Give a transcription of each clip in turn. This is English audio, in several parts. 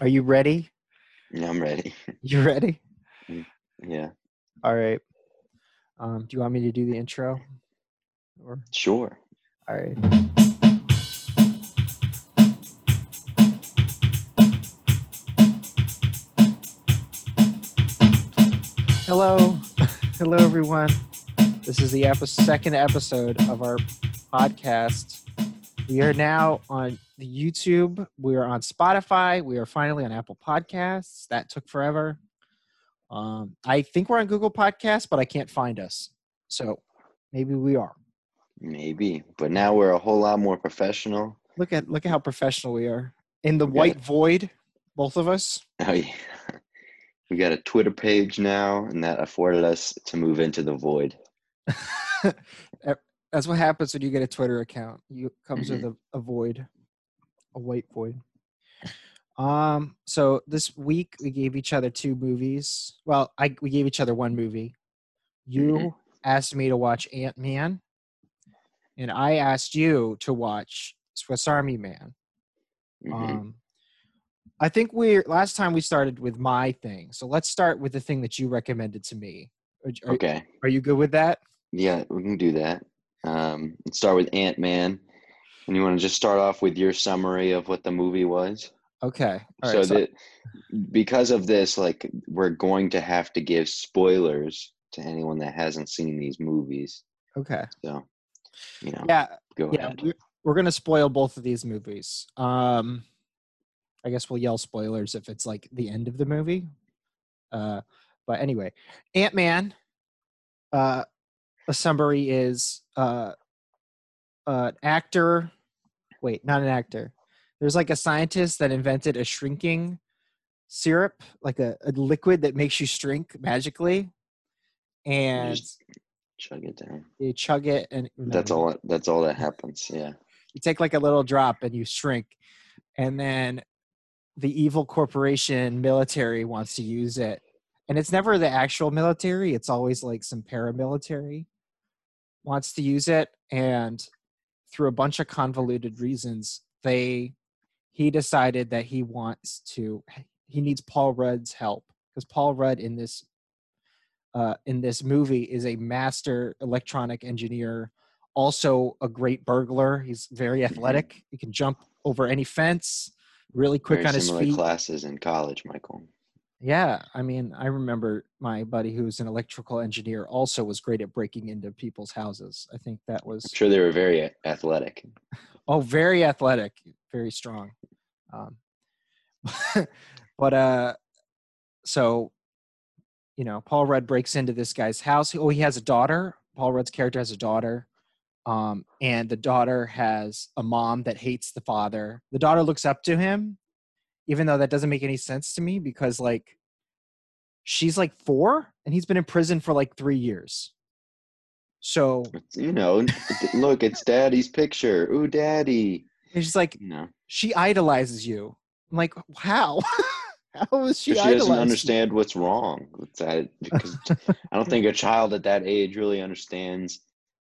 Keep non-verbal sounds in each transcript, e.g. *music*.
Are you ready? Yeah, I'm ready. *laughs* You ready? yeah, All right. Um, do you want me to do the intro? Or sure. all right. Hello, *laughs* hello everyone. This is the epi- second episode of our podcast. We are now on the YouTube. We are on Spotify. We are finally on Apple Podcasts. That took forever. Um, I think we're on Google Podcasts, but I can't find us. So maybe we are. Maybe, but now we're a whole lot more professional. Look at look at how professional we are. In the We white it. void, both of us. Oh yeah, *laughs* we got a Twitter page now, and that afforded us to move into the void. *laughs* That's what happens when you get a Twitter account. You comes Mm-hmm. with a, a void, a white void. Um. So this week we gave each other two movies. Well, I we gave each other one movie. You Mhm. asked me to watch Ant Man, and I asked you to watch Swiss Army Man. Mhm. Um, I think we last time we started with my thing. So let's start with the thing that you recommended to me. Are- okay, are you good with that? yeah, we can do that. Um, let's start with Ant Man, and you want to just start off with your summary of what the movie was. Okay. All so right. so- that because of this, like, we're going to have to give spoilers to anyone that hasn't seen these movies. okay. So, you know, Yeah. go Yeah. ahead. We're, we're gonna spoil both of these movies. Um, I guess we'll yell spoilers if it's like the end of the movie. Uh, but anyway, Ant Man. Uh, a summary is uh, uh, an actor. Wait, not an actor. There's like a scientist that invented a shrinking syrup, like a, a liquid that makes you shrink magically, and Chug it down. you chug it, and That's all. that- That's all that happens. Yeah. you take like a little drop and you shrink and then the evil corporation military wants to use it and it's never the actual military it's always like some paramilitary wants to use it and through a bunch of convoluted reasons they he decided that he wants to he needs paul rudd's help because paul rudd in this uh, in this movie is a master electronic engineer also a great burglar. He's very athletic. He can jump over any fence, really quick Very on his feet. classes in college, Michael. Yeah, I mean, I remember my buddy who's an electrical engineer also was great at breaking into people's houses. I think that was I'm sure they were very athletic. oh, very athletic, very strong. Um, *laughs* but uh, so you know, Paul Rudd breaks into this guy's house. Oh, he has a daughter. Paul Rudd's character has a daughter. Um, and the daughter has a mom that hates the father. The daughter looks up to him, even though that doesn't make any sense to me because, like, she's like four and he's been in prison for like three years. So you know, look, it's daddy's picture. Ooh, daddy. she's like, know, she idolizes you. I'm like, how? *laughs* how is she, she, she doesn't idolizing you? understand what's wrong with that because *laughs* I don't think a child at that age really understands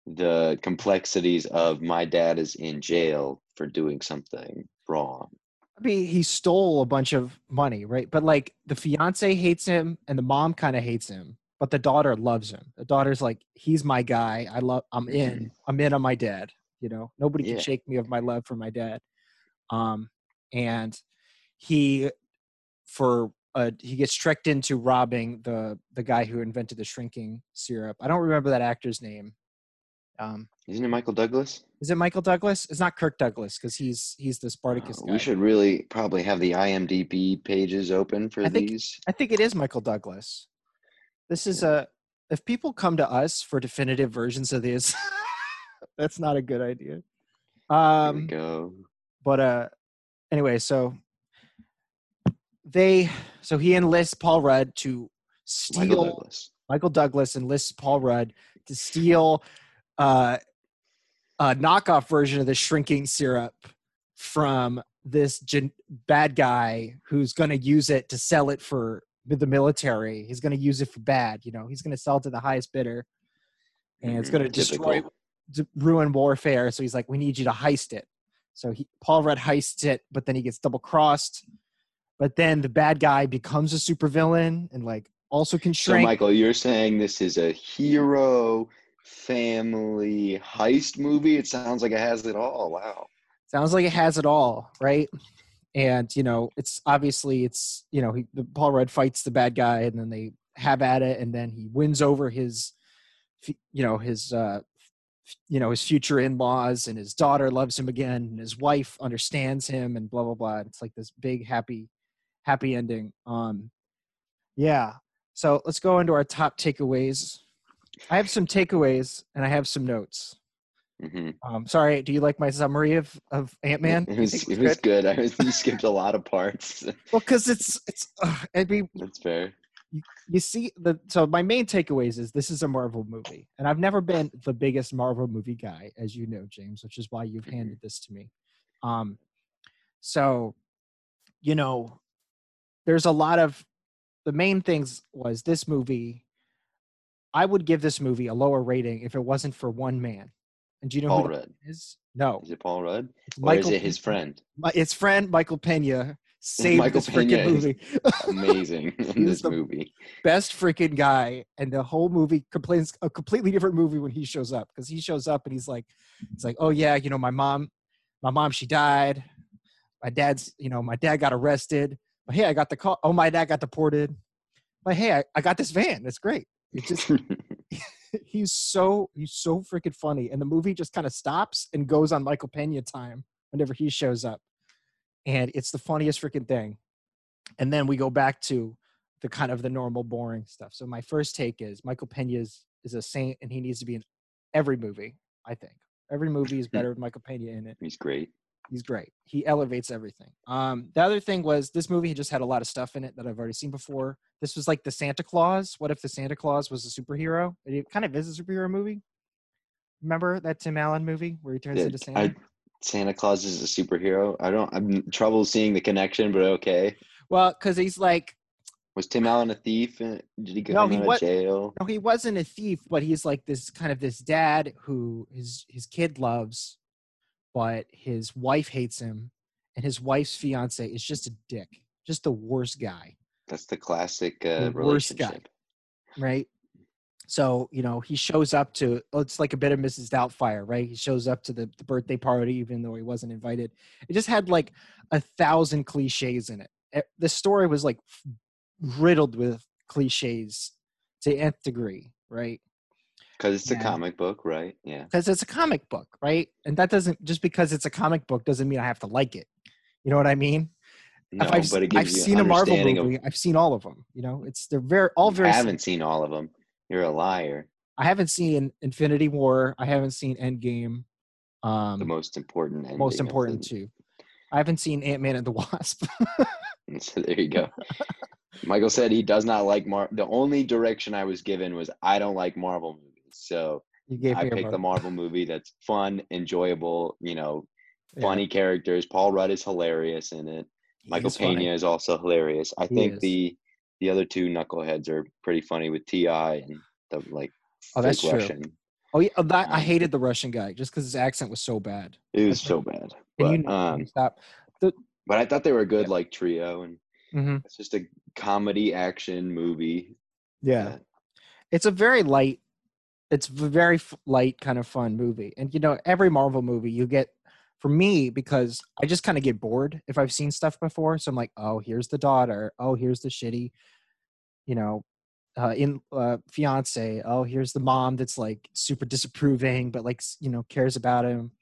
the complexities of my dad is in jail for doing something wrong. I mean, he stole a bunch of money, right? But like the fiance hates him and the mom kind of hates him, but the daughter loves him. The daughter's like, he's my guy. I love, I'm in, I'm in on my dad. You know, nobody can Yeah. shake me of my love for my dad. Um, and he, for, uh, he gets tricked into robbing the the guy who invented the shrinking syrup. I don't remember that actor's name. Um, Isn't it Michael Douglas? is it Michael Douglas? It's not Kirk Douglas because he's he's the Spartacus Uh, guy. we should really probably have the IMDb pages open for I think- these. I think it is Michael Douglas. This is a if people come to us for definitive versions of these, *laughs* that's not a good idea. Um go. but uh anyway, so they so he enlists Paul Rudd to steal Michael Douglas. Michael Douglas enlists Paul Rudd to steal uh, a knockoff version of the shrinking syrup from this gen- bad guy who's going to use it to sell it for the military. He's going to use it for bad. You know, he's going to sell it to the highest bidder, and it's Mhm, going to destroy, d- ruin warfare. So he's like, "We need you to heist it." So he, Paul Rudd heists it, but then he gets double crossed. but then the bad guy becomes a supervillain and like also can shrink. So. Michael, you're saying this is a hero family heist movie? It sounds like it has it all. Wow. Sounds like it has it all, right? And you know, it's obviously it's you know he Paul Rudd fights the bad guy, and then they have at it, and then he wins over his, you know, his uh, you know his future in-laws, and his daughter loves him again, and his wife understands him, and blah blah blah. It's like this big happy, happy ending. Um, yeah. So let's go into our top takeaways. I have some takeaways, and I have some notes. hmm Um, sorry, do you like my summary of, of Ant Man? It was, it was good. I was, you skipped a lot of parts. *laughs* Well, because it's it's. Uh, I mean, That's fair. you see the so my main takeaways is this is a Marvel movie, and I've never been the biggest Marvel movie guy, as you know, James, which is why you've Mhm. handed this to me. Um, so, you know, there's a lot of the main things was this movie. I would give this movie a lower rating if it wasn't for one man. And do you know Paul who Rudd. is? No, Is it Paul Rudd? it's Or is it his friend? My, its friend Michael Pena *laughs* saved Michael this freaking movie. Amazing *laughs* in this the- movie. Best freaking guy, and the whole movie complains a completely different movie when he shows up because he shows up and he's like, it's like, oh yeah, you know my mom, my mom she died, my dad's, you know my dad got arrested, but hey I got the call. Oh my dad got deported, but hey I, I got this van. That's great. Just *laughs* he's so he's so freaking funny and the movie just kind of stops and goes on michael pena time whenever he shows up. And it's the funniest freaking thing. And then we go back to the kind of the normal boring stuff. So my first take is michael pena is, is a saint and he needs to be in every movie i think. Every movie is hmm. better with michael pena in it. He's great. He's great he elevates everything um the other thing was this movie he just had a lot of stuff in it that i've already seen before this was like the santa claus what if the santa claus was a superhero it kind of is a superhero movie remember that tim allen movie where he turns Yeah, into santa I, Santa Claus is a superhero. I don't. I'm trouble seeing the connection, but okay. well because he's like Was Tim Allen a thief? Uh, Did he go No, hang he out jail? no he wasn't a thief but he's like this kind of this dad who his his kid loves but his wife hates him and his wife's fiance is just a dick just the worst guy That's the classic uh, The worst guy. relationship. right? So, you know, he shows up to it's like a bit of Mrs. Doubtfire, right? He shows up to the, the birthday party even though he wasn't invited. It just had like a thousand cliches in it. The story was like riddled with cliches to nth degree, right? Because it's a comic book, right? Yeah. Because it's a comic book, right? And that doesn't just because it's a comic book doesn't mean I have to like it. You know what I mean? No, I've, but it I've you seen a Marvel movie, I've seen all of them. You know, it's they're very all very I haven't seen all of them. You're a liar. I haven't seen Infinity War. I haven't seen Endgame. Um, The most important. Most important too. I haven't seen Ant Man and the *laughs* Wasp. *laughs* So there you go. Michael said he does not like Mar. The only direction I was given was I don't like Marvel movies. So you gave I picked the Marvel. Movie that's fun, enjoyable. You know, Yeah, funny characters. Paul Rudd is hilarious in it. he Michael is funny. Pena is also hilarious. I He think is. the the other two knuckleheads are pretty funny with Ti and the like. Oh, that's fake true. Oh yeah, that, I hated the Russian guy just because his accent was so bad. It was so bad, And you but know, um, stop. but I thought they were a good like trio, and Mhm. it's just a comedy action movie. Yeah, that- it's a very light. It's a very light, kind of fun movie, and you know, every Marvel movie you get. For me, because I just kind of get bored if I've seen stuff before, so I'm like, oh, here's the daughter. Oh, here's the shitty, you know, uh, in uh, fiance. Oh, here's the mom that's like super disapproving, but like you know cares about him,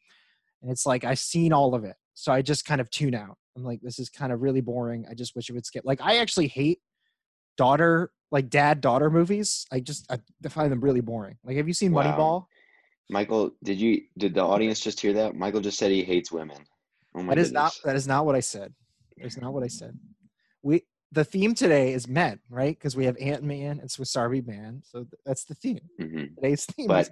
and it's like I've seen all of it, so I just kind of tune out. I'm like, this is kind of really boring. I just wish it would skip. Like, I actually hate daughter, like dad daughter movies. I just I find them really boring. Like, have you seen Wow. Moneyball? Michael, did you did the audience just hear that? Michael just said he hates women. Oh my That is not that is not what I said. That's not what I said. We the theme today is men, right? Because we have Ant Man and Swiss Army Man, so that's the theme. Mhm. Today's theme. But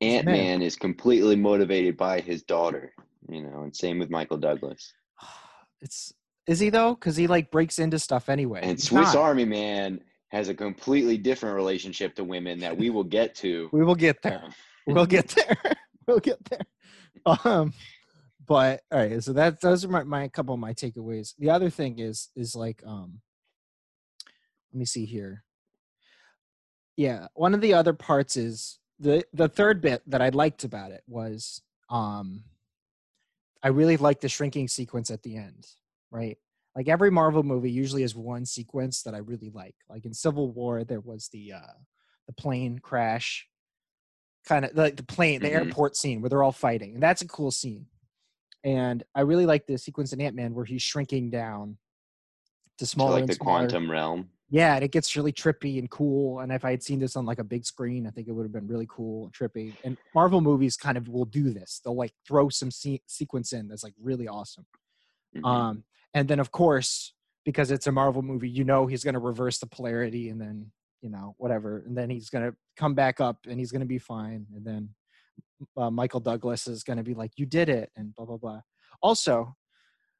Ant Man is completely motivated by his daughter, you know, and same with Michael Douglas. *sighs* it's is he though? Because he like breaks into stuff anyway. And He's Swiss not. Army Man has a completely different relationship to women that we will get to. *laughs* We will get there. Uh, We'll get there. *laughs* we'll get there. Um, but all right, so that those are my, my couple of my takeaways. The other thing is is like um let me see here. Yeah, one of the other parts is the the third bit that I liked about it was um I really liked the shrinking sequence at the end, right? Like every Marvel movie usually has one sequence that I really like. Like in Civil War there was the uh the plane crash kind of like the plane the Mhm. airport scene where they're all fighting and that's a cool scene and i really like the sequence in ant-man where he's shrinking down to To smaller like the smaller. quantum realm. yeah and it gets really trippy and cool and if i had seen this on like a big screen i think it would have been really cool and trippy and marvel movies kind of will do this they'll like throw some se- sequence in that's like really awesome Mhm. um and then of course because it's a marvel movie you know he's going to reverse the polarity and then you know whatever and then he's going to come back up and he's going to be fine and then uh, michael douglas is going to be like you did it and blah blah blah. Also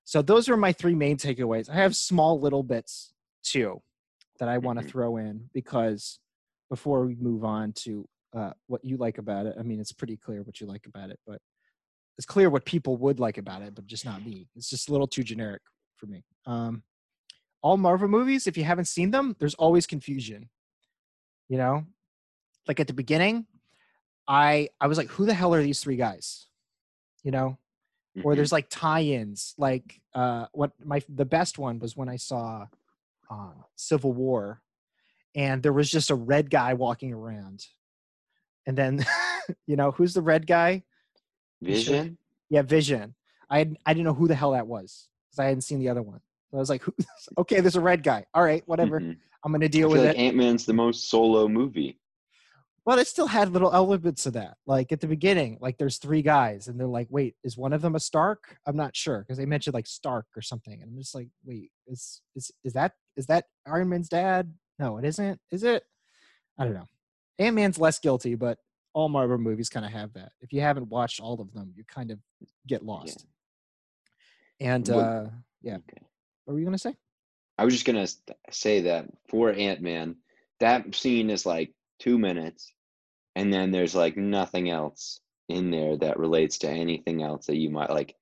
so those are my three main takeaways. I have small little bits too that i want to Mhm. throw in because before we move on to uh, what you like about it i mean it's pretty clear what you like about it but it's clear what people would like about it but just not me. It's just a little too generic for me. Um all marvel movies if you haven't seen them there's always confusion you know? Like at the beginning i i was like who the hell are these three guys? You know? Or Mhm. there's like tie-ins like uh what my the best one was when i saw uh, civil war and there was just a red guy walking around and then *laughs* you know who's the red guy? Vision. yeah vision. I i didn't know who the hell that was because i hadn't seen the other one so i was like *laughs* okay there's a red guy all right whatever Mhm. i'm gonna deal feel with like it Ant Man's the most solo movie. Well, it still had little elements of that. Like at the beginning, like there's three guys, and they're like, "Wait, is one of them a Stark?" I'm not sure because they mentioned like Stark or something, and I'm just like, "Wait, is is is that is that Iron Man's dad? No, it isn't. Is it? I don't know. Ant Man's less guilty, but all Marvel movies kind of have that. If you haven't watched all of them, you kind of get lost. And uh yeah, Okay. what were you gonna say? I was just gonna say that for Ant Man, that scene is like two minutes, and then there's like nothing else in there that relates to anything else that you might like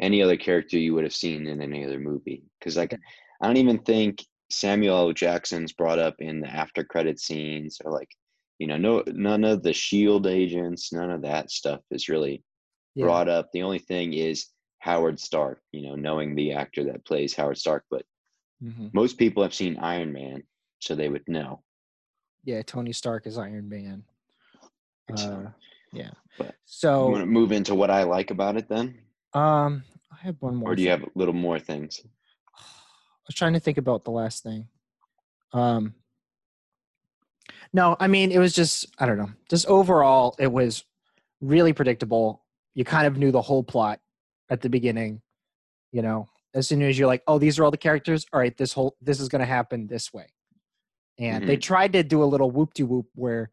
any other character you would have seen in any other movie. Because like. I don't even think Samuel L. Jackson's brought up in the after credit scenes or like you know no none of the Shield agents, none of that stuff is really Yeah. brought up. The only thing is Howard Stark. You know, knowing the actor that plays Howard Stark, but Mhm. most people have seen Iron Man, so they would know. Yeah, Tony Stark is Iron Man. Uh, yeah. but So you want to move into what I like about it then, Um, I have one more. or do you thing. have a little more things? I was trying to think about the last thing. Um, no, I mean it was just I don't know. Just overall, it was really predictable. You kind of knew the whole plot at the beginning. You know, as soon as you're like, oh, these are all the characters. All right, this whole this is going to happen this way. And they tried to do a little whoop de whoop where,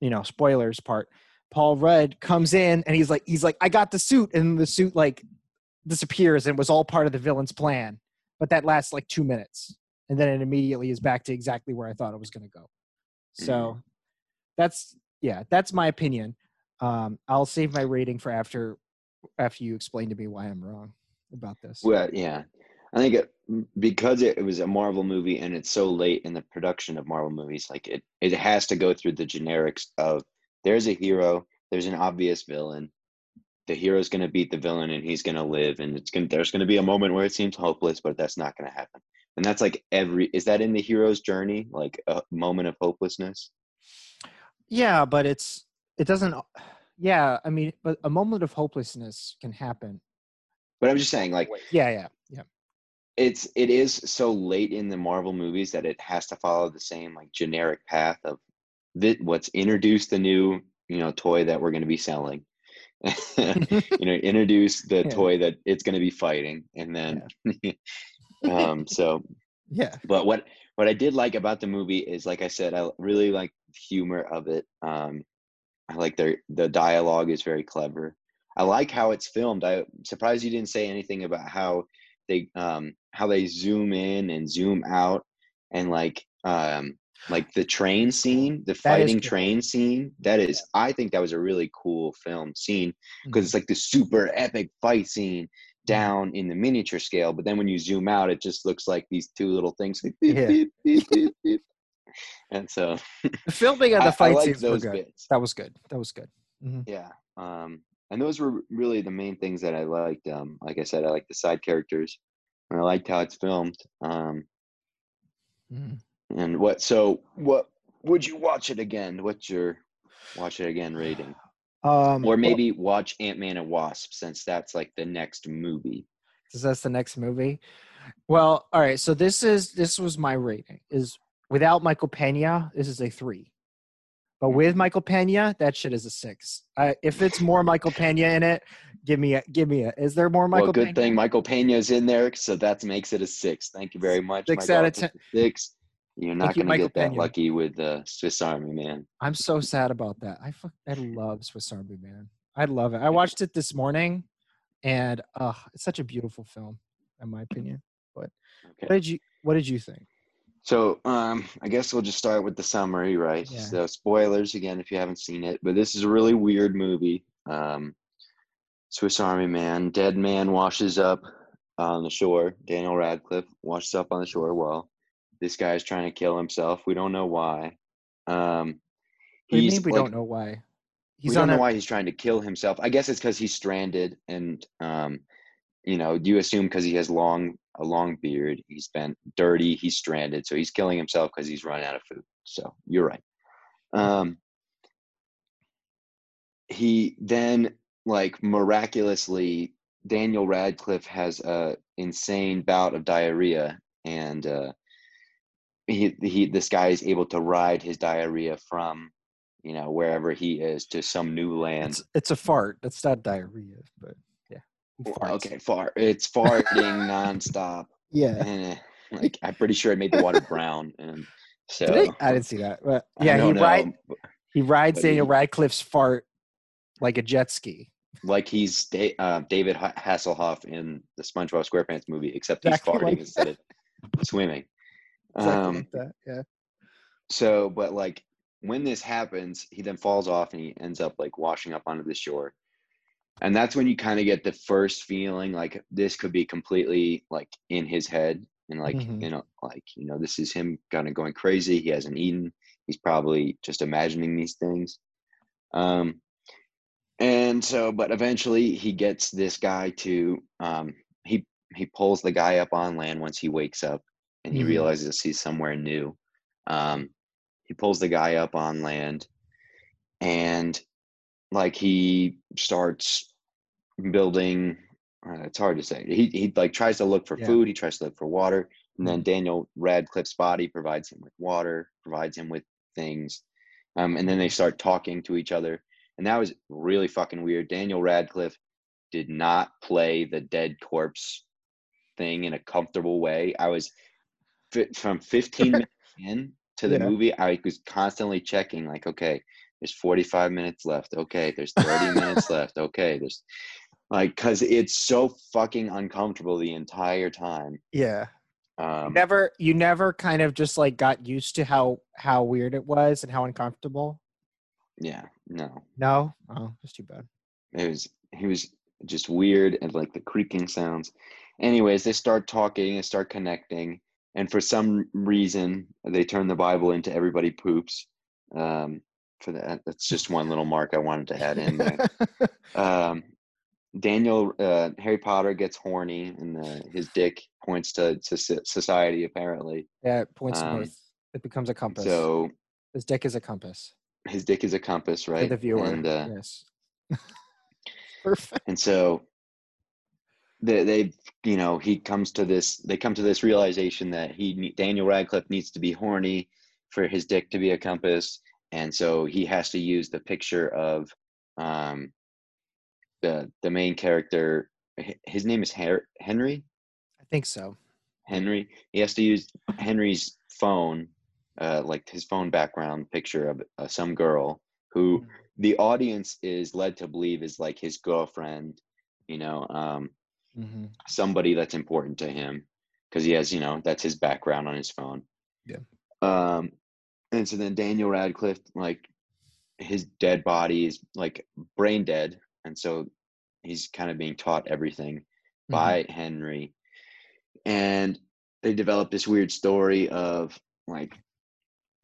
you know, spoilers part. Paul Rudd comes in and he's like, he's like, I got the suit, and the suit like disappears and was all part of the villain's plan. But that lasts like two minutes, and then it immediately is back to exactly where I thought it was going to go. So that's yeah, that's my opinion. Um, I'll save my rating for after after you explain to me why I'm wrong about this. Well, yeah, I think it, because it, it was a Marvel movie and it's so late in the production of Marvel movies, like it, it has to go through the generics of there's a hero, there's an obvious villain, the hero's going to beat the villain and he's going to live, and it's going there's going to be a moment where it seems hopeless, but that's not going to happen. And that's like every is that in the hero's journey, like a moment of hopelessness? Yeah, but it's it doesn't. Yeah, I mean, but a moment of hopelessness can happen. But I'm just saying, like Yeah, yeah, yeah. it's it is so late in the Marvel movies that it has to follow the same like generic path of that what's introduced the new you know toy that we're going to be selling *laughs* you know introduce the Yeah. toy that it's going to be fighting and then *laughs* um so yeah. but what what i did like about the movie is like i said i really like humor of it um i like their the dialogue is very clever i like how it's filmed i'm surprised you didn't say anything about how they um how they zoom in and zoom out and like um like the train scene, the fighting train scene. That is, I think that was a really cool film scene because it's like the super epic fight scene down in the miniature scale. But then when you zoom out, it just looks like these two little things. like beep, Yeah. beep, beep, beep, beep. And so the filming of *laughs* I- the I fight like scenes were good. bits. That was good. That was good. Mhm. Yeah. Um, and those were really the main things that I liked. Um, like I said, I like the side characters. And I liked how it's filmed. Um, Mhm. and what? So, what would you watch it again? What's your watch it again rating? Um, Or well, maybe watch Ant Man and Wasp since that's like the next movie. Is that's the next movie? Well, all right. So this is this was my rating. Is without Michael Pena, this is a three. But with Michael Pena, that shit is a six. Uh, if it's more Michael Pena in it, give me a give me a. Is there more Michael? well, good Pena? thing Michael Pena's in there, so that makes it a six. Thank you very much. Six out of a Six. You're not going to get that Pena. lucky with uh, Swiss Army Man. I'm so sad about that. I fuck, I love Swiss Army Man. I love it. I watched it this morning, and uh, it's such a beautiful film, in my opinion. But what did you What did you think? So, um, I guess we'll just start with the summary, right? Yeah. So, spoilers again if you haven't seen it, but this is a really weird movie. Um, Swiss Army Man, dead man washes up on the shore. Daniel Radcliffe washes up on the shore. Well, this guy's trying to kill himself. We don't know why. Um, What do you he's mean we like- don't know why? He's we don't know a, why he's trying to kill himself. I guess it's because he's stranded, and um, you know, you assume because he has long a long beard, he's been dirty, he's stranded, so he's killing himself because he's run out of food. So you're right. Um, he then like miraculously, Daniel Radcliffe has a insane bout of diarrhea, and uh, he he this guy is able to ride his diarrhea from you know wherever he is to some new land It's, it's a fart. That's not diarrhea, but yeah. he Well, farts. okay far it's farting *laughs* nonstop Yeah. and uh, like i'm pretty sure it made the water *laughs* brown and so Did? I didn't see that. But yeah, he know, ride he rides but Daniel he- Radcliffe's fart like a jet ski. like he's da- uh, david Ha- hasselhoff in the spongebob squarepants movie except he's Exactly farting like instead of swimming Exactly um like that. Yeah. so but like when this happens he then falls off and he ends up like washing up onto the shore and that's when you kind of get the first feeling like this could be completely like in his head and like Mhm. you know like you know this is him kind of going crazy he hasn't eaten he's probably just imagining these things um and so but eventually he gets this guy to um he he pulls the guy up on land once he wakes up and he Mhm. realizes he's somewhere new um he pulls the guy up on land and like he starts building uh, it's hard to say he, he like tries to look for Yeah. food he tries to look for water and then Mhm. daniel radcliffe's body provides him with water provides him with things um, and then they start talking to each other and that was really fucking weird daniel radcliffe did not play the dead corpse thing in a comfortable way i was from 15 minutes *laughs* in to the Yeah. movie i was constantly checking like okay there's 45 minutes left okay there's 30 minutes left okay there's like because it's so fucking uncomfortable the entire time Yeah. You um never you never kind of just like got used to how how weird it was and how uncomfortable. yeah no No? Oh, that's too bad. it was he was just weird and like the creaking sounds anyways they start talking and start connecting and for some reason they turn the bible into everybody poops um for that that's just one little mark i wanted to add in there *laughs* um daniel uh harry potter gets horny and uh, his dick points to, to society apparently yeah, it points Um, north. It becomes a compass. so His dick is a compass his dick is a compass for right the viewer. and uh yes. *laughs* Perfect. and so they, they you know he comes to this they come to this realization that he daniel radcliffe needs to be horny for his dick to be a compass and so he has to use the picture of um the the main character his name is henry I think so. henry he has to use henry's phone uh like his phone background picture of uh, some girl who the audience is led to believe is like his girlfriend you know um Mm-hmm. somebody that's important to him because he has you know that's his background on his phone Yeah. um and so then Daniel Radcliffe, like his dead body is like brain dead, and so he's kind of being taught everything Mhm. by Henry, and they develop this weird story of like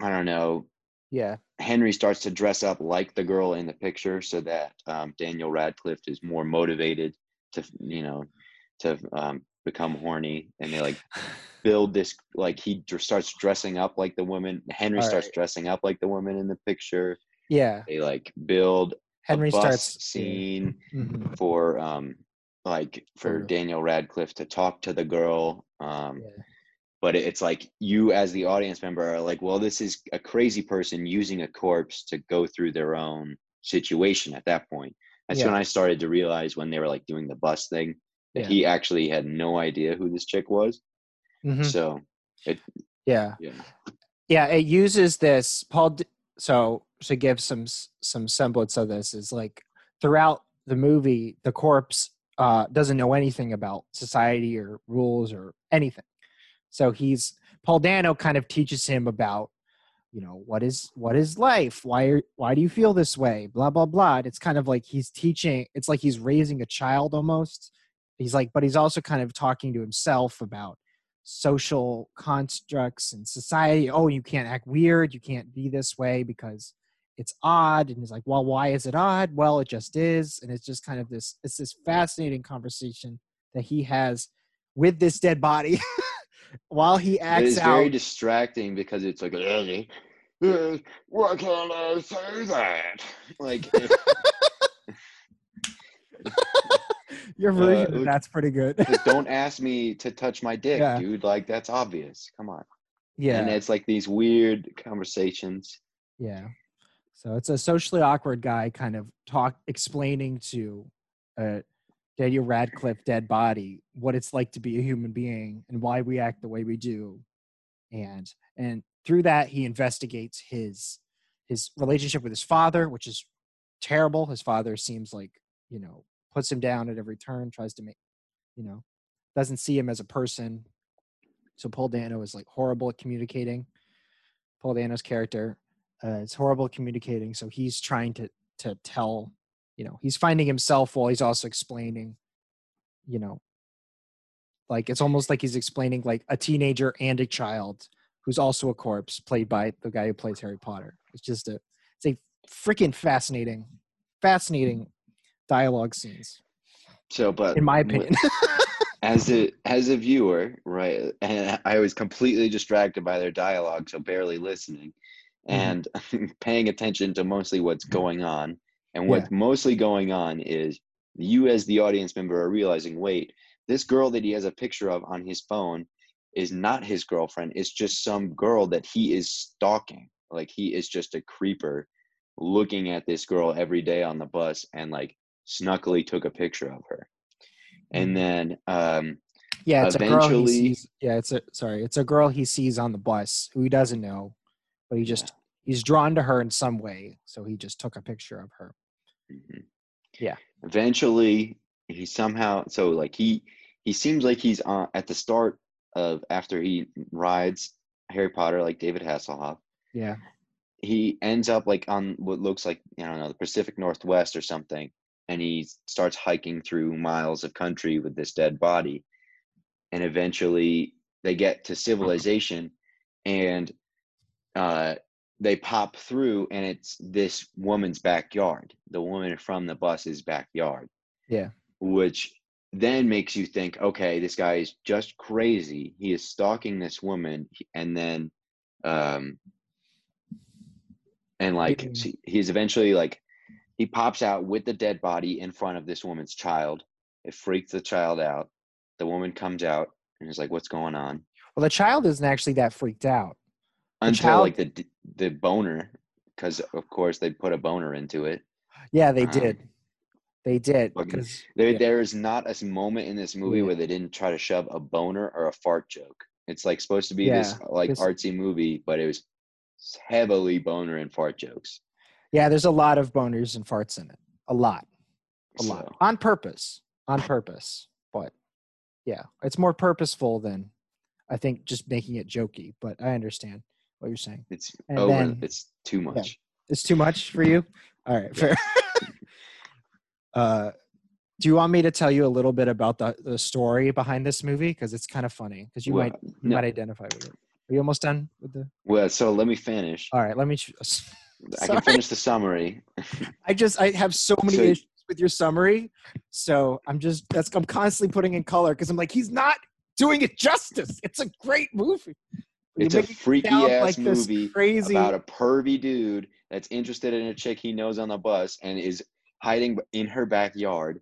I don't know. Yeah. Henry starts to dress up like the girl in the picture, so that um, Daniel Radcliffe is more motivated to you know to um, become horny, and they like *laughs* build this like he dr- starts dressing up like the woman. Henry starts dressing up like the woman in the picture. Yeah. They like build Henry starts scene Mhm. for um like for Daniel Radcliffe to talk to the girl. Um, Yeah. but it's like you as the audience member are like, well, this is a crazy person using a corpse to go through their own situation. At that point, that's Yeah. when I started to realize when they were like doing the bus thing that Yeah. he actually had no idea who this chick was. Mhm. So Yeah. yeah, yeah it uses this paul so to give some some semblance of this is like throughout the movie the corpse uh doesn't know anything about society or rules or anything. So he's paul dano kind of teaches him about you know what is what is life? Why are, why do you feel this way? Blah blah blah. It's kind of like he's teaching it's like he's raising a child almost. He's like but he's also kind of talking to himself about social constructs and society oh you can't act weird you can't be this way because it's odd and he's like well why is it odd? Well it just is and it's just kind of this it's this fascinating conversation that he has with this dead body *laughs* while he it acts is out. very distracting because it's like, "Uh, uh, why can't I say that? Like, *laughs* *laughs* your version uh, that's pretty good don't *laughs* ask me to touch my dick, Yeah. dude. Like, that's obvious. Come on. yeah And it's like these weird conversations. Yeah. So it's a socially awkward guy kind of talk explaining to uh Daniel Radcliffe dead body what it's like to be a human being and why we act the way we do. And and through that he investigates his his relationship with his father, which is terrible. His father seems like, you know, puts him down at every turn, tries to make, you know, doesn't see him as a person. So Paul Dano is like horrible at communicating. Paul Dano's character uh, is horrible at communicating. So he's trying to to tell, you know, he's finding himself while he's also explaining, you know, like it's almost like he's explaining like a teenager and a child who's also a corpse, played by the guy who plays Harry Potter. It's just a it's a freaking fascinating, fascinating dialogue scenes, So, but in my opinion. *laughs* *laughs* as a as a viewer, right? And I was completely distracted by their dialogue, so barely listening, mm-hmm. and *laughs* paying attention to mostly what's mm-hmm. going on. And what's mostly going on is you, as the audience member, are realizing, wait, this girl that he has a picture of on his phone is not his girlfriend. It's just some girl that he is stalking. Like he is just a creeper looking at this girl every day on the bus and like snuckily took a picture of her. And then um Yeah, it's a girl he Eventually- sees. Yeah, it's a sorry, it's a girl he sees on the bus who he doesn't know, but he just he's drawn to her in some way, so he just took a picture of her. Mhm. Yeah. Eventually, he somehow so like he he seems like he's on at the start of after he rides Harry Potter like David Hasselhoff. Yeah, He ends up like on what looks like I don't know the Pacific Northwest or something, and he starts hiking through miles of country with this dead body, and eventually they get to civilization, and uh, they pop through and it's this woman's backyard. The woman from the bus's backyard. Yeah. which then makes you think okay this guy is just crazy. He is stalking this woman and then um and like he's eventually like he pops out with the dead body in front of this woman's child it freaks the child out the woman comes out and is like what's going on well, the child isn't actually that freaked out. The until child- like the the boner because of course they put a boner into it Yeah, they Um, did. They did because there, yeah. there is not a moment in this movie Yeah. where they didn't try to shove a boner or a fart joke it's like supposed to be this like this- artsy movie but it was heavily boner and fart jokes yeah, there's a lot of boners and farts in it. A lot, a lot on purpose, on purpose. But yeah, it's more purposeful than I think just making it jokey. But I understand. what you're saying. It's And over. then- it's too much. It's too much for you. *laughs* All right, fair. *laughs* uh, do you want me to tell you a little bit about the, the story behind this movie? Because it's kind of funny. Because you Well, might you no. might identify with it. Are you almost done with the? Well, so let me finish. All right, let me. *laughs* ch- I can finish the summary. *laughs* I just I have so many So- issues with your summary, so I'm just that's I'm constantly putting in color because I'm like he's not doing it justice. It's a great movie. It's a it freaky ass like movie crazy. about a pervy dude that's interested in a chick he knows on the bus and is hiding in her backyard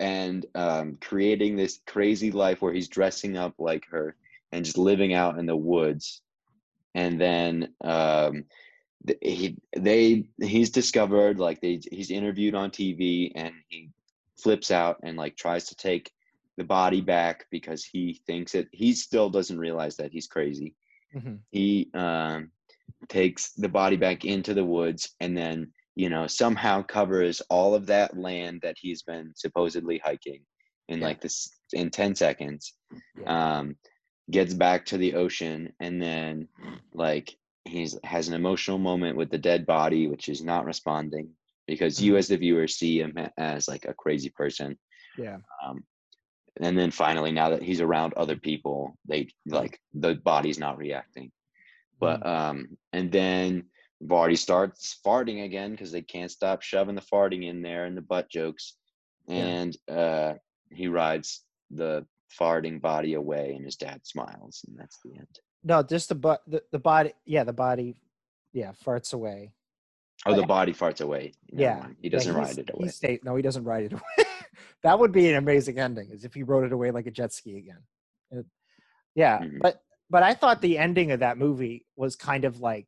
and um, creating this crazy life where he's dressing up like her and just living out in the woods. And then um, he they he's discovered like they he's interviewed on TV and he flips out and like tries to take the body back because he thinks it he still doesn't realize that he's crazy Mhm. he um, takes the body back into the woods and then you know somehow covers all of that land that he's been supposedly hiking in Yeah. like this in 10 seconds Yeah. um, gets back to the ocean and then like he's has an emotional moment with the dead body which is not responding because you Mhm. as the viewer see him as like a crazy person Yeah. um, and then finally now that he's around other people they like the body's not reacting but Mm. um and then Vardy starts farting again because they can't stop shoving the farting in there and the butt jokes Yeah. and uh he rides the farting body away and his dad smiles and that's the end No, just the but the, the body. Yeah, the body. Yeah, farts away. oh the body farts away Never yeah, he doesn't he's- ride it he away stay- no, he doesn't ride it away. *laughs* that would be an amazing ending, is if he rode it away like a jet ski again. It- yeah, Mhm. but but I thought the ending of that movie was kind of like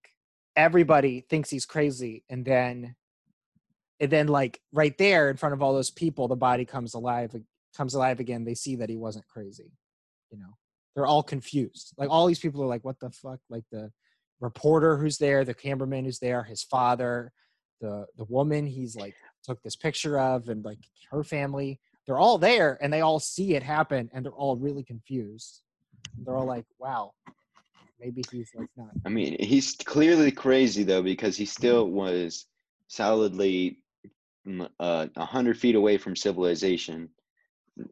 everybody thinks he's crazy, and then and then like right there in front of all those people, the body comes alive comes alive again. They see that he wasn't crazy. You know, they're all confused. Like all these people are like, "What the fuck?" Like the reporter who's there, the cameraman who's there, his father, the the woman he's like took this picture of, and like her family. They're all there, and they all see it happen, and they're all really confused. They're all like, "Wow, maybe he's like not." I mean, he's clearly crazy though because he still was solidly mm, uh, a hundred feet away from civilization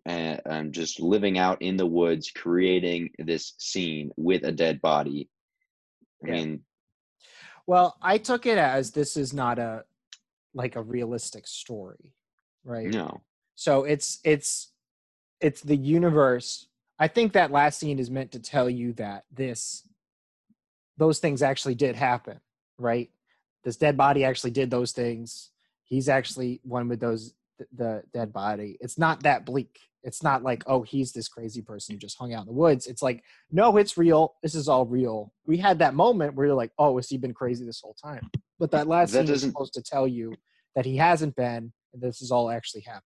and, and just living out in the woods, creating this scene with a dead body. I Yeah. mean, Well, I took it as this is not a like a realistic story, right? no, So it's it's it's the universe. I think that last scene is meant to tell you that this those things actually did happen, right? This dead body actually did those things. He's actually one with those th- the dead body. It's not that bleak. It's not like, oh, he's this crazy person who just hung out in the woods. It's like, no, it's real. This is all real. We had that moment where you're like, oh, has he been crazy this whole time? But that last That scene is supposed to tell you that he hasn't been, and this has all actually happened.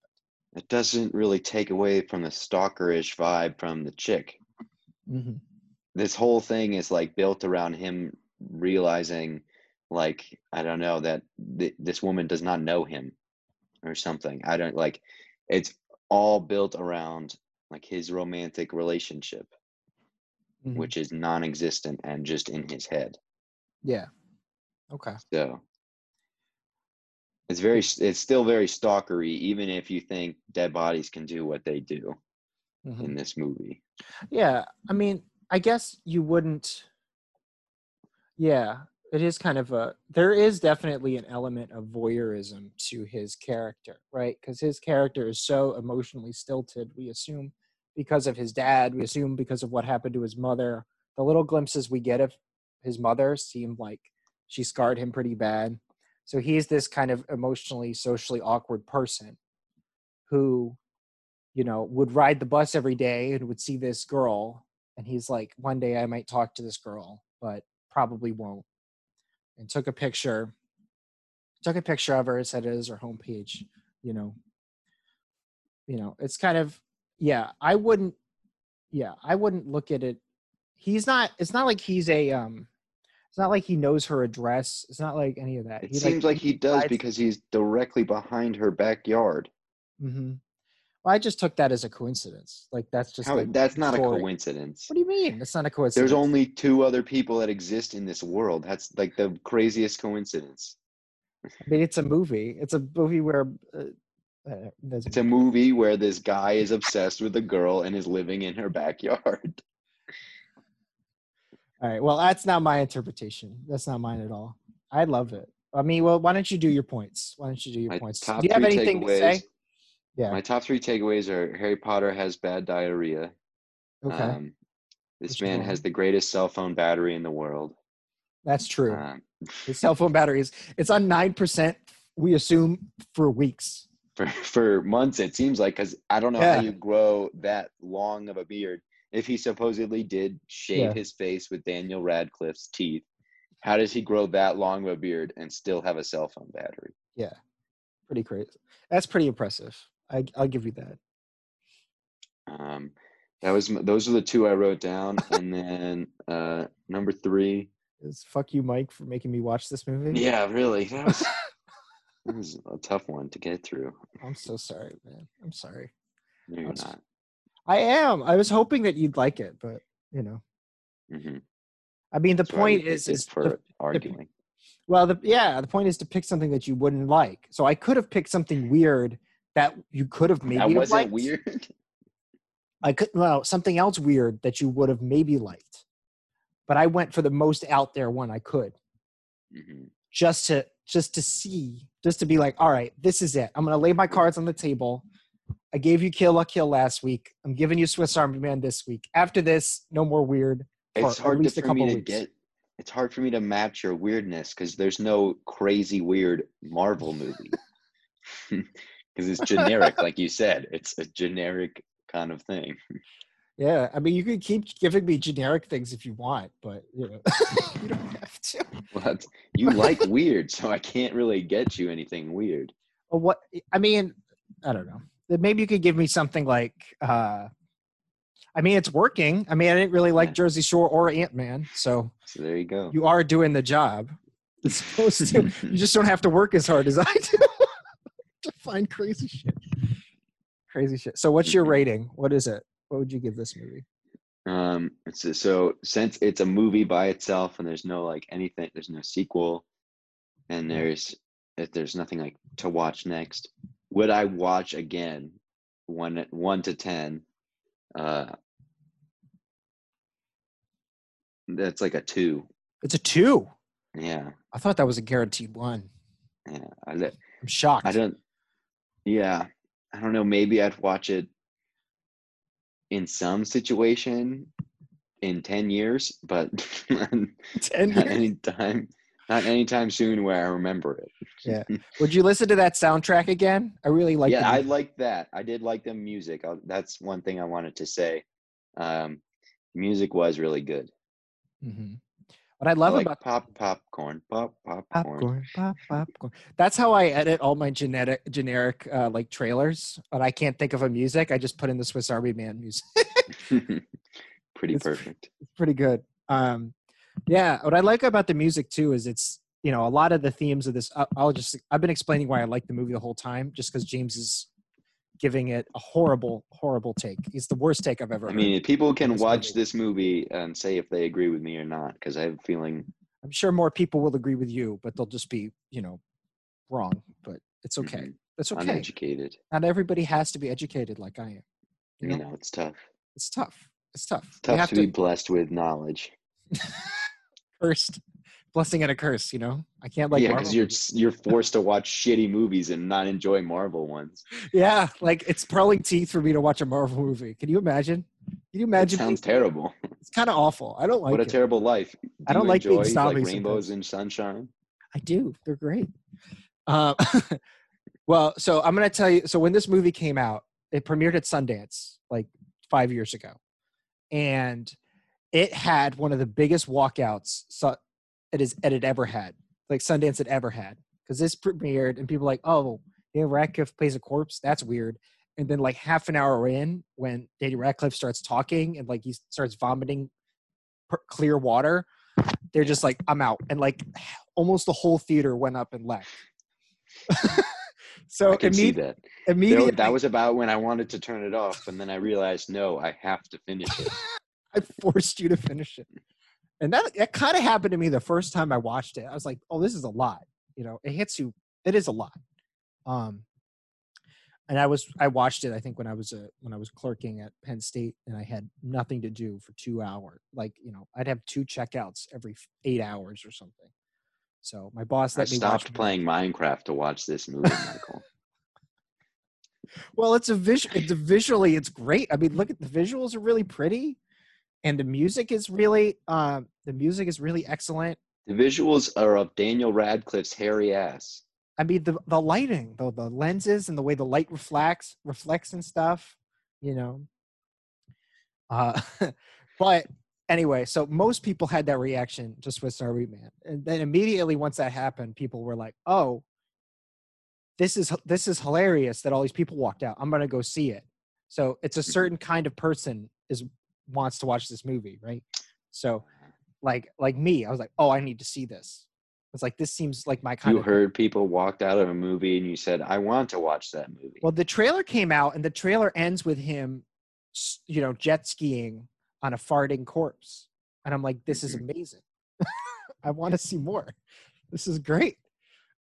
it doesn't really take away from the stalkerish vibe from the chick. Mm-hmm. This whole thing is like built around him realizing, like, I don't know, that th- this woman does not know him or something. I don't like it's all built around like his romantic relationship, Mhm. which is non existent and just in his head. Yeah. Okay. So it's very it's still very stalkery, even if you think dead bodies can do what they do Mhm. in this movie. Yeah. I mean, I guess you wouldn't. Yeah, it is kind of a. There is definitely an element of voyeurism to his character, right? Because his character is so emotionally stilted. We assume because of his dad. We assume because of what happened to his mother. The little glimpses we get of his mother seem like she scarred him pretty bad. So he's this kind of emotionally, socially awkward person who you know, would ride the bus every day and would see this girl. And he's like, one day I might talk to this girl, but probably won't. And took a picture, took a picture of her, It said it is her homepage, you know. You know, it's kind of, yeah, I wouldn't, yeah, I wouldn't look at it. He's not, it's not like he's a, um, it's not like he knows her address. It's not like any of that. It seems like he does because he's directly behind her backyard. Mm-hmm. I just took that as a coincidence. Like that's just How, like, that's not a coincidence. What do you mean? It's not a coincidence. There's only two other people that exist in this world. That's like the craziest coincidence. I mean, it's a movie. It's a movie where uh, uh, It's a movie where this guy is obsessed with a girl and is living in her backyard. *laughs* All right. Well, that's not my interpretation. That's not mine at all. I love it. I mean, well, why don't you do your points? Why don't you do your My points? Do you have anything to say? Yeah. My top three takeaways are Harry Potter has bad diarrhea. Okay. Um, this Which man one? has the greatest cell phone battery in the world. that's true. Um, His cell phone battery is it's on nine percent. We assume for weeks. for for months it seems like because I don't know Yeah. how you grow that long of a beard. If he supposedly did shave Yeah. his face with Daniel Radcliffe's teeth, how does he grow that long of a beard and still have a cell phone battery? Yeah, pretty crazy. That's pretty impressive. I, I'll give you that. Um, that was those are the two I wrote down, *laughs* and then uh, number three. Is fuck you, Mike, for making me watch this movie. Yeah, really, that was *laughs* that was a tough one to get through. I'm so sorry, man. I'm sorry. No, you're That's- not. I am. I was hoping that you'd like it, but you know, Mhm. I mean, the That's point is is, picked it is for the- arguing. well, the yeah, the point is to pick something that you wouldn't like. So I could have picked something weird that you could have maybe that wasn't liked. weird. *laughs* I could well something else weird that you would have maybe liked, but I went for the most out there one I could, Mhm. just to just to see, just to be like, all right, this is it. I'm gonna lay my cards on the table. I gave you Kill La Kill last week. I'm giving you Swiss Army Man this week. After this, no more weird. It's hard to, for me to weeks. get. It's hard for me to match your weirdness because there's no crazy weird Marvel movie. *laughs* *laughs* Because it's generic, like you said. It's a generic kind of thing. Yeah, I mean, you can keep giving me generic things if you want, but you know, *laughs* you don't have to. Well, you like weird, so I can't really get you anything weird. Or what? I mean, I don't know. Maybe you could give me something like. uh I mean, it's working. I mean, I didn't really like Yeah. Jersey Shore or Ant Man, so So there you go. you are doing the job. *laughs* It's supposed to. you just don't have to work as hard as I do to find crazy shit. Crazy shit. So, what's your Mhm. rating? What is it? What would you give this movie? Um, it's a- so since it's a movie by itself and there's no like anything, there's no sequel, and there's if there's nothing like to watch next, would I watch again? One one to ten, uh, that's like a two. It's a two. Yeah, I thought that was a guaranteed one. yeah. I, I'm shocked. I don't. Yeah, I don't know. Maybe I'd watch it in some situation in ten years, but *laughs* Ten not anytime, not anytime soon where I remember it. Yeah *laughs* would you listen to that soundtrack again? I really like. yeah, I like that. I did like the music. i that's one thing I wanted to say. Um, music was really good. Mhm. What I love like about pop popcorn, pop popcorn. popcorn, pop *laughs* popcorn. That's how I edit all my genetic generic uh, like trailers. But I can't think of a music. I just put in the Swiss Army Man music. *laughs* Pretty It's- perfect. it's pretty good. Um, yeah, what I like about the music too is it's you know a lot of the themes of this. I'll, I'll just I've been explaining why I like the movie the whole time, just because James is giving it a horrible, horrible take. It's the worst take I've ever. I mean, people can this watch movie. this movie and say if they agree with me or not, because I have a feeling I'm sure more people will agree with you, but they'll just be you know wrong. But it's okay. mhm, That's okay. uneducated. Not everybody has to be educated like I am. You You know, it's tough. It's tough. It's tough. It's tough have to, be blessed with knowledge. *laughs* cursed, blessing and a curse. You know, I can't like. yeah, because you're you're forced to watch shitty movies and not enjoy Marvel ones. *laughs* Yeah, like it's pulling teeth for me to watch a Marvel movie. Can you imagine? Can you That imagine? sounds being- terrible. *laughs* It's kind of awful. I don't like what a it. terrible life. Do I don't like being snobby like rainbows and sunshine. I do. They're great. Uh, *laughs* well, so I'm gonna tell you. So when this movie came out, it premiered at Sundance like five years ago, and it had one of the biggest walkouts so it is it had ever had, like Sundance had ever had, because this premiered and people were like, oh, Daniel Radcliffe plays a corpse. That's weird. And then like half an hour in, when Daniel Radcliffe starts talking and like he starts vomiting per- clear water, they're just like, I'm out. And like almost the whole theater went up and left. *laughs* So I can see imme- that. There- immediately, That was about when I wanted to turn it off, and then I realized, no, I have to finish it. *laughs* I forced you to finish it. And that that kind of happened to me the first time I watched it. I was like, "Oh, this is a lot." You know, it hits you. It is a lot. Um, and I was I watched it. I think when I was a when I was clerking at Penn State, and I had nothing to do for two hours. Like you know, I'd have two checkouts every eight hours or something. So my boss I let me watch. stopped playing Minecraft to watch this movie, Michael. *laughs* Well, it's a visual. It's a visually, it's great. I mean, look at the visuals are really pretty, and the music is really, um, the music is really excellent. the visuals are of Daniel Radcliffe's hairy ass. I mean, the the lighting, the the lenses, and the way the light reflects reflects and stuff. You know. Uh, *laughs* but anyway, so most people had that reaction to Swiss Army Man, and then immediately once that happened, people were like, "Oh, this is this is hilarious that all these people walked out. I'm gonna go see it." So it's a certain kind of person is wants to watch this movie, right? So, like like me, I was like, "Oh, I need to see this." It's like this seems like my kind You heard people walked out of a movie and you said, I want to watch that movie. Well, the trailer came out, and the trailer ends with him, you know, jet skiing on a farting corpse, and I'm like, this is Mhm. amazing. *laughs* I want to see more. This is great.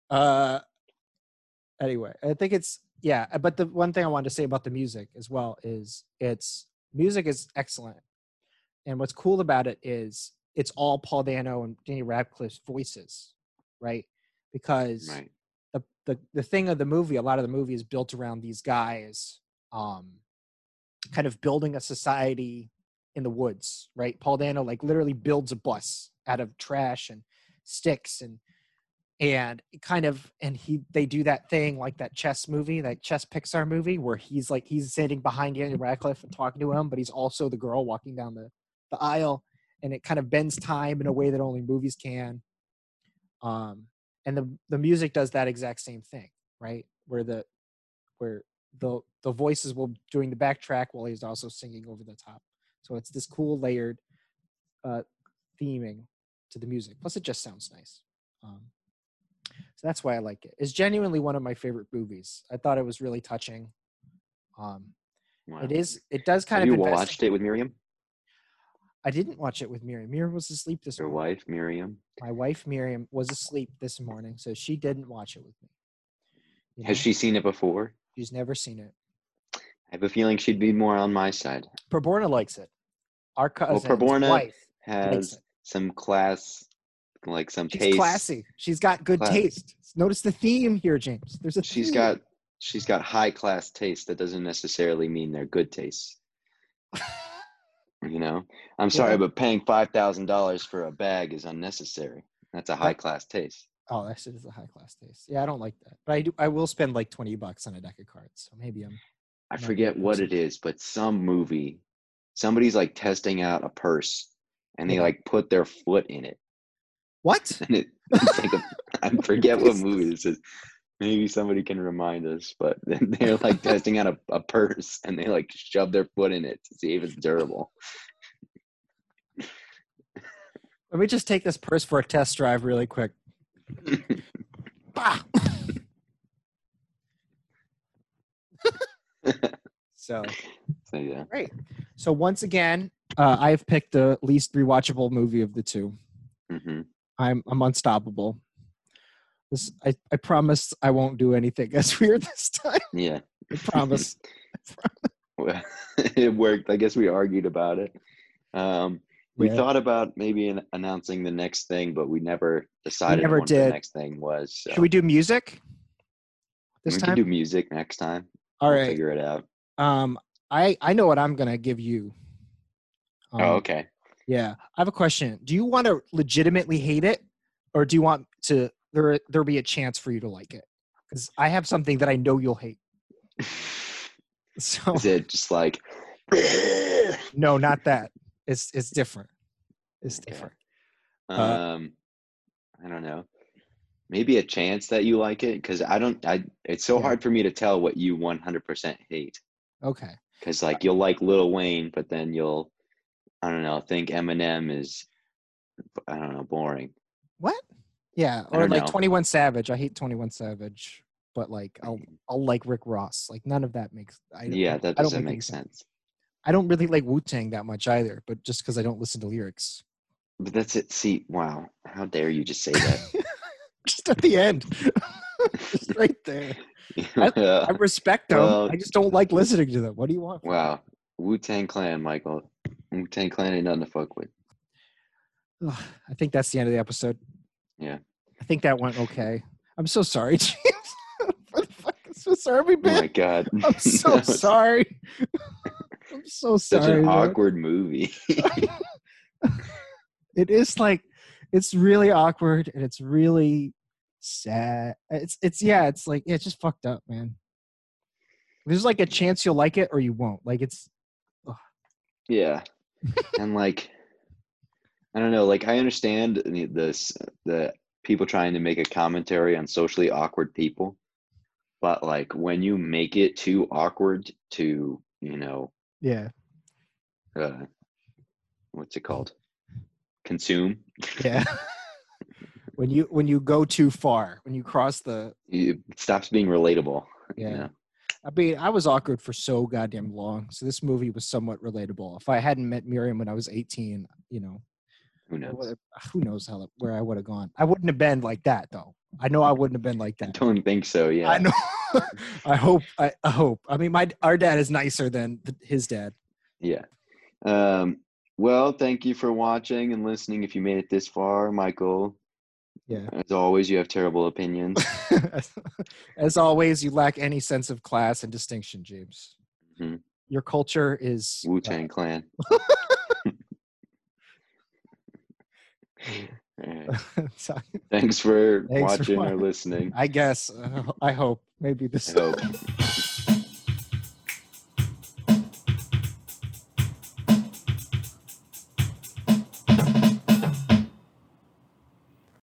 Uh, anyway, I think it's yeah. But the one thing I wanted to say about the music as well is it's music is excellent, and what's cool about it is it's all Paul Dano and Danny Radcliffe's voices, right? Because right. the, the the thing of the movie a lot of the movie is built around these guys um kind of building a society in the woods right paul dano like literally builds a bus out of trash and sticks and and kind of and he they do that thing like that chess movie that chess pixar movie where he's like he's sitting behind Danny Radcliffe and talking to him but he's also the girl walking down the the aisle and it kind of bends time in a way that only movies can. Um and the the music does that exact same thing right? Where the where the the voices will doing the backtrack while he's also singing over the top. So it's this cool layered uh theming to the music plus it just sounds nice. Um so that's why i like it it's genuinely one of my favorite movies i thought it was really touching um Wow. it is it does kind Have of you invest- watched it with Miriam? i didn't watch it with miriam miriam was asleep this morning. Your morning wife, Miriam? my wife miriam was asleep this morning so she didn't watch it with me You Has know? she seen it before? she's never seen it I have a feeling she'd be more on my side. Perborna likes it. Our cousin's Perborna wife Has some class, like some She's taste. classy. She's got good Class. taste. Notice the theme here, James. There's a She's theme. got she's got high class taste. That doesn't necessarily mean they're good tastes. You know, I'm *laughs* sorry, Yeah. but paying five thousand dollars for a bag is unnecessary. That's a high class taste. Oh, that shit is a high class taste. Yeah, I don't like that, but I do. I will spend like twenty bucks on a deck of cards. So maybe I'm. I forget what it is, but some movie, somebody's like testing out a purse, and they like put their foot in it, What? and it, it's like a, I forget what movie this is. Maybe somebody can remind us, but *laughs* they're like testing out a, a purse, and they like shove their foot in it to see if it's durable. Let me just take this purse for a test drive really quick. *laughs* Bah! *laughs* so So yeah, great. So once again, uh, I've picked the least rewatchable movie of the two. hmm I'm I'm unstoppable. This I, I promise I won't do anything *laughs* as weird this time. yeah. I promise. *laughs* *laughs* Well, it worked. I guess we argued about it. Um, we Yeah. thought about maybe an- announcing the next thing, but we never decided never on what the did. next thing was. So. Should we do music this we time? can do music next time. All We'll right. figure it out. Um, I I know what I'm gonna give you. Um, oh, okay. Yeah, I have a question. Do you want to legitimately hate it, or do you want to there there be a chance for you to like it? Because I have something that I know you'll hate. *laughs* So Is it just like? *laughs* no, not that. It's it's different. It's Okay. different. um, I don't know. Maybe a chance that you like it because I don't. I. It's so Yeah. hard for me to tell what you 100% hate Okay. because like you'll like Lil Wayne, but then you'll, I don't know, I think Eminem is, I don't know, boring. What? Yeah, or like know. Twenty One Savage. I hate Twenty One Savage, but like I'll mm. I'll like Rick Ross. Like none of that makes. I don't- yeah, that I don't doesn't make make sense. I don't really like Wu Tang that much either, but just because I don't listen to lyrics. But that's it. See, wow, how dare you just say that? *laughs* just at the end, *laughs* just right there. *laughs* I respect them. Well- I just don't like listening to them. What do you want? wow, Wu Tang Clan, Michael. Wu Tang Clan ain't nothing to fuck with. Ugh, I think that's the end of the episode. Yeah. I think that went okay. I'm so sorry, *laughs* James. what the fuck? I'm so sorry, we Oh my god, I'm *laughs* so was sorry. *laughs* I'm so Such sorry. Such an man. awkward movie. it is like it's really awkward and it's really sad. It's it's yeah, it's like yeah, it's just fucked up, man. There's like a chance you'll like it or you won't. Like it's Yeah, and like, I don't know. Like, I understand the this the people trying to make a commentary on socially awkward people, but like when you make it too awkward to you know yeah, uh, what's it called consume yeah. *laughs* when you when you go too far, when you cross the it stops being relatable. you yeah. know? I mean, I was awkward for so goddamn long. So this movie was somewhat relatable. If I hadn't met Miriam when I was 18, you know, Who knows? who knows how where I would have gone. I wouldn't have been like that though. I know I wouldn't have been like that. I don't think so. Yeah. I know. *laughs* I hope. I, I hope. I mean, my our dad is nicer than th- his dad. Yeah. Um, well, thank you for watching and listening. If you made it this far, Michael, Yeah. as always, you have terrible opinions. *laughs* As always, you lack any sense of class and distinction, James. Mhm. Your culture is Wu Tang Clan. *laughs* Uh, *laughs* so- Thanks for Thanks for watching or listening. I guess. Uh, I hope. Maybe this.